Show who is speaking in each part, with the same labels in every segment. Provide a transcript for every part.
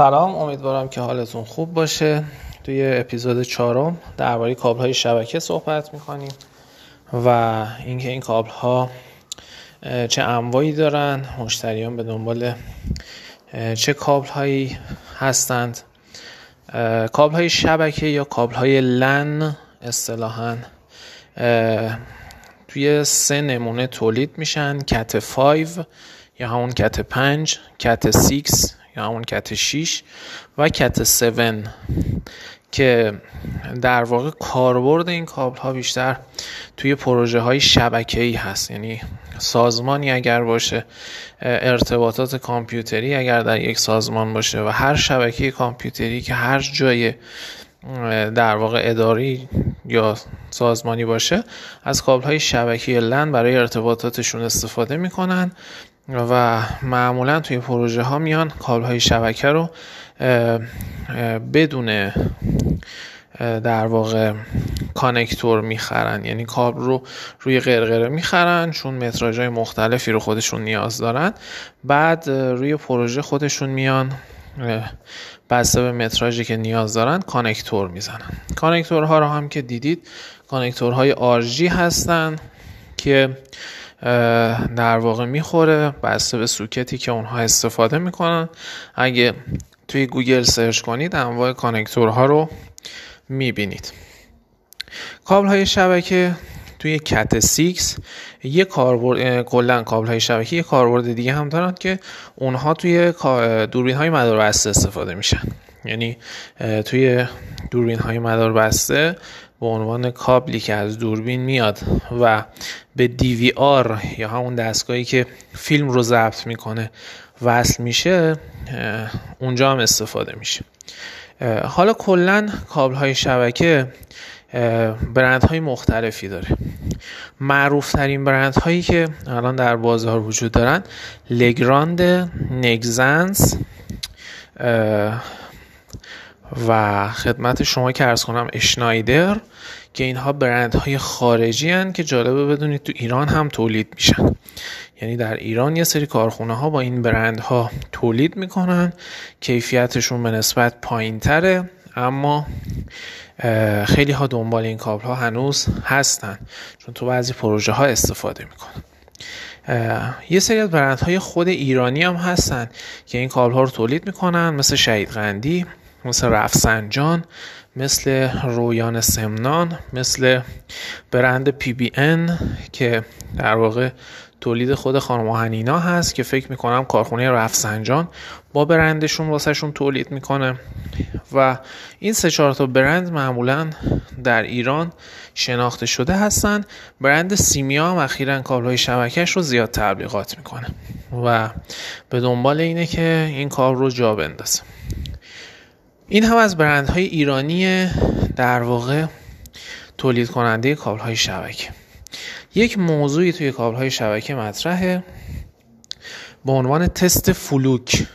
Speaker 1: سلام امیدوارم که حالتون خوب باشه. توی اپیزود چهارم درباره کابل های شبکه صحبت می‌کنیم و اینکه این کابل ها چه انواعی دارن مشتریان به دنبال چه کابل هایی هستند. کابل های شبکه یا کابل های لن اصطلاحا توی سه نمونه تولید میشن. کت 5 یا همون کت 5 کت 6 یا همون کت 6 و کت 7 که در واقع کاربرد این کابل ها بیشتر توی پروژه های شبکه ای هست. یعنی سازمانی اگر باشه ارتباطات کامپیوتری اگر در یک سازمان باشه و هر شبکه کامپیوتری که هر جای در واقع اداری یا سازمانی باشه از کابل های شبکه لن برای ارتباطاتشون استفاده می‌کنن. و معمولا توی پروژه ها میان کابل های شبکه رو بدون در واقع کانکتور می‌خرن. یعنی کابل رو روی قرقره می‌خرن چون متراژ های مختلفی رو خودشون نیاز دارن. بعد روی پروژه خودشون میان بسته به متراژی که نیاز دارن کانکتور می‌زنن. connector ها رو هم که دیدید connector های RJ هستن که در واقع می‌خوره بسته به socket ی که اونها استفاده می‌کنن. اگه توی گوگل search کنید انواع connector ها رو می‌بینید. کابل های شبکه توی Cat 6 یه کاربرد کلا کابل های شبکه یه کاربرد دیگه هم دارن که اونها توی دوربین های مدار بسته استفاده میشن. یعنی توی دوربین های مدار بسته به عنوان کابلی که از دوربین میاد و به آر یا همون دستگاهی که فیلم رو ضبط می‌کنه وصل میشه اونجا هم استفاده میشه. حالا کلا کابل های شبکه برند های مختلفی داره. معروف ترین برند هایی که الان در بازار وجود دارن لگراند نگزنس و خدمت شما که ارز کنم اشنایدر که اینها برند های خارجی هن که جالبه بدونید تو ایران هم تولید میشن. یعنی در ایران یه سری کارخونه ها با این برند ها تولید می‌کنن کیفیتشون به نسبت پایین تره اما خیلی ها دنبال این کابل ها هنوز هستن چون تو بعضی پروژه ها استفاده می‌کنن. یه سری از برندهای خود ایرانی هم هستن که این کابل ها رو تولید می‌کنن مثل شهید قندی. مثل رفسنجان مثل رویان سمنان مثل برند پی بی ان که در واقع تولید خود خانم هنینا هست که فکر می‌کنم کارخونه رفسنجان با برندشون واسهشون تولید می‌کنه. و این سه چهار تا برند معمولا در ایران شناخته شده هستن. برند سیمیا هم اخیرا کارهای شبکهش رو زیاد تبلیغات می‌کنه و به دنبال اینه که این کار رو جا بندازه. این هم از برندهای ایرانی در واقع تولید کننده کابل های شبکه. یک موضوعی توی کابل های شبکه مطرحه به عنوان تست فلوک.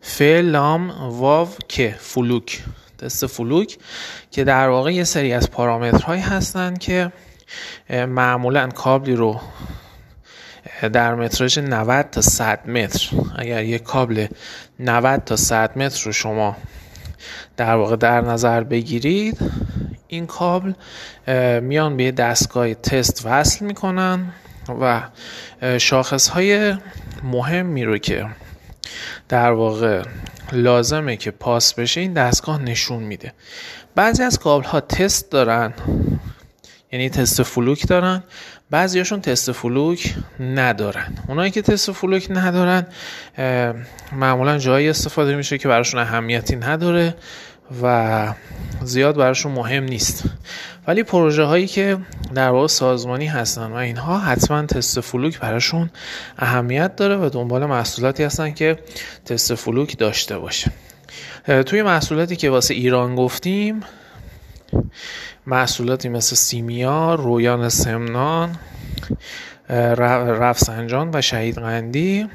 Speaker 1: ف لام واو ک فلوک. تست فلوک که در واقع یه سری از پارامترهایی هستند که معمولا کابلی رو در متراژ 90 تا 100 متر اگر یک کابل 90 تا 100 متر رو شما در واقع در نظر بگیرید این کابل میان به دستگاه تست وصل می‌کنن و شاخص های مهمی رو که در واقع لازمه که پاس بشه این دستگاه نشون میده. بعضی از کابل ها تست دارن یعنی تست فلوک دارن بعضیاشون تست فلوک ندارن. اونایی که تست فلوک ندارن معمولا جایی استفاده میشه که براشون اهمیتی نداره و زیاد براشون مهم نیست. ولی پروژه هایی که در واقع سازمانی هستن و اینها حتما تست فلوک براشون اهمیت داره و دنبال محصولاتی هستن که تست فلوک داشته باشه. توی محصولاتی که واسه ایران گفتیم محصولاتی مثل سیمیا، رویان سمنان، رفسنجان و شهید قندی.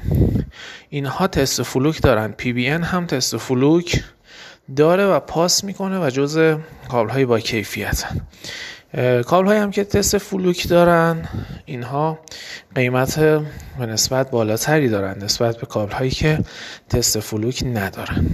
Speaker 1: اینها تست فلوک دارن. PBN هم تست فلوک داره و پاس می‌کنه و جز کابل های با کیفیت کابل هم که تست فلوک دارن اینها قیمت به نسبت بالاتری دارن نسبت به کابل هایی که تست فلوک ندارن.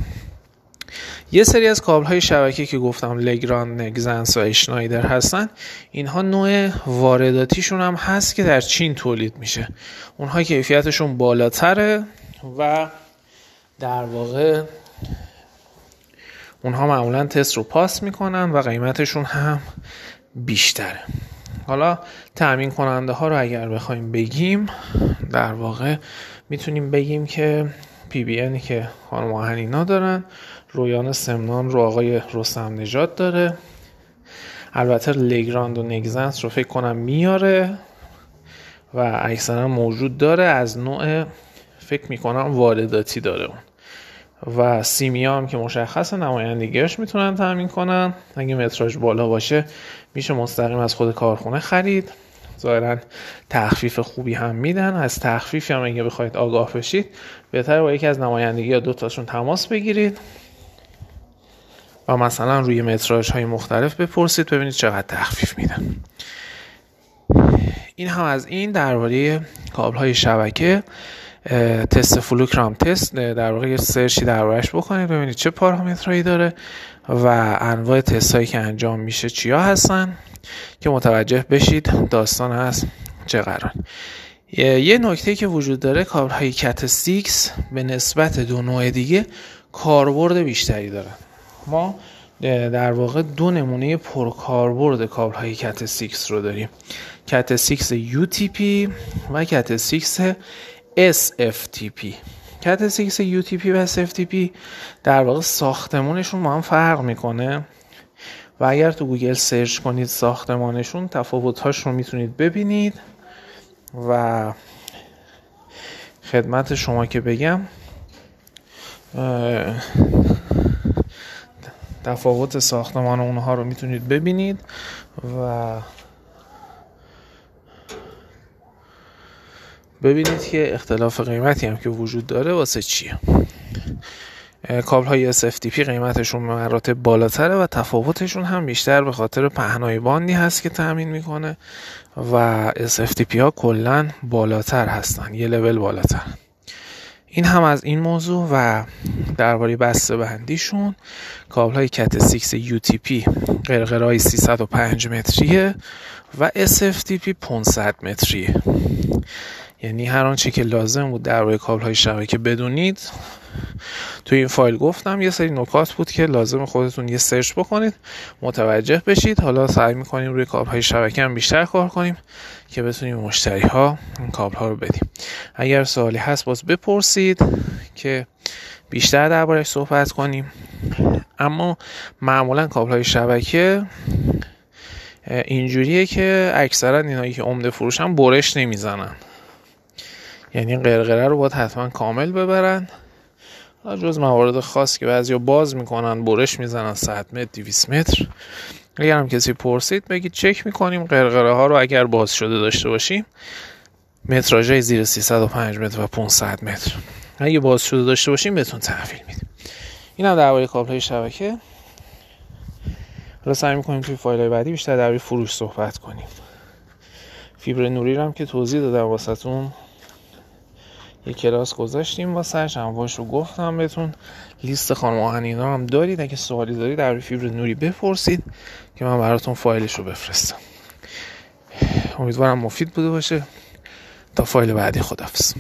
Speaker 1: یه سری از کابل های شبکه که گفتم لگراند، نگزنس و اشنایدر هستن اینها نوع وارداتیشون هم هست که در چین تولید میشه. اونها کیفیتشون بالاتره و در واقع اونها معمولا تست رو پاس می‌کنن و قیمتشون هم بیشتره. حالا تأمین کننده ها رو اگر بخوایم بگیم در واقع می‌تونیم بگیم که پی بی که خانم آهنینا دارن رویان سمنان رو آقای رستم نجات داره. البته لگراند و نگزنس رو فکر کنم میاره و اکثرا موجود داره. از نوع فکر می‌کنم وارداتی داره اون. و سیمیا هم که مشخص نمایندگیش می‌تونن تامین کنن. اگه متراژ بالا باشه میشه مستقیم از خود کارخونه خرید. ظاهرا تخفیف خوبی هم میدن. از تخفیفی هم اگه بخواید آگاه بشید بهتر با یکی از نمایندگی یا دوتاشون تماس بگیرید. و مثلا روی متراژ های مختلف بپرسید ببینید چقدر تخفیف میدن. این هم از این درباره کابل های شبکه تست فلوک رو هم تست در واقع یه search ی دربارش بکنید ببینید چه پارامترهایی داره و انواع تست هایی که انجام میشه چیا هستن که متوجه بشید داستان از چه قراره. یه نکته که وجود داره کابل های Cat six به نسبت دو نوع دیگه کاربرد بیشتری دارن. ما در واقع دو نمونه پرکاربرد کابل های Cat six رو داریم. Cat six UTP و Cat six SFTP Cat six UTP و SFTP در واقع ساختمونشون با هم فرق می‌کنه. و اگر تو گوگل search کنید ساختمانشون تفاوتهاش رو می‌تونید ببینید. و خدمت شما که بگم تفاوت ساختمان اونها رو می‌تونید ببینید و ببینید که اختلاف قیمتی هم که وجود داره واسه چیه. کابل های SFTP قیمتشون مراتب بالاتره و تفاوتشون هم بیشتر به خاطر پهنای باندی هست که تامین می‌کنه و SFTP ها کلا بالاتر هستن یه لول بالاتر. این هم از این موضوع و درباره بسته بندیشون کابل های کت 6 UTP قرقرای 305 متریه و SFTP 500 متریه. یعنی هر آنچه که لازم بود درباره کابل های شبکه بدونید. تو این فایل گفتم یه سری نکات بود که لازم خودتون یه سرچ بکنید متوجه بشید. حالا سعی می‌کنیم روی کابل های شبکه هم بیشتر کار کنیم که بتونیم مشتری ها این کابل ها رو بدیم. اگر سوالی هست باز بپرسید که بیشتر دربارش صحبت کنیم. اما معمولا کابل های شبکه اینجوریه که اکثرا اینایی که عمده فروشن برش نمی‌زنن. یعنی قرقره رو باید حتما کامل ببرن. جز موارد خاص که بعضی باز می‌کنن برش می‌زنن 100 متر 200 متر. اگر هم کسی پرسید بگید چک می‌کنیم قرقره ها رو اگر باز شده داشته باشیم. متراژ زیر 305 متر و 500 متر. اگه باز شده داشته باشیم بهتون تحویل میدیم. این هم درباره کابل شبکه. حالا سعی می‌کنیم توی فایل بعدی بیشتر درباره فروش صحبت کنیم. فیبر نوری رو هم که توضیح دادم واسهتون. یه کلاس گذاشتیم واسه انواعش رو گفتم بهتون. لیست خانم آهنینا هم دارید اگه سوالی دارید در فیبر نوری بپرسید که من براتون فایلش رو بفرستم. امیدوارم مفید بوده باشه. تا فایل بعدی خدافز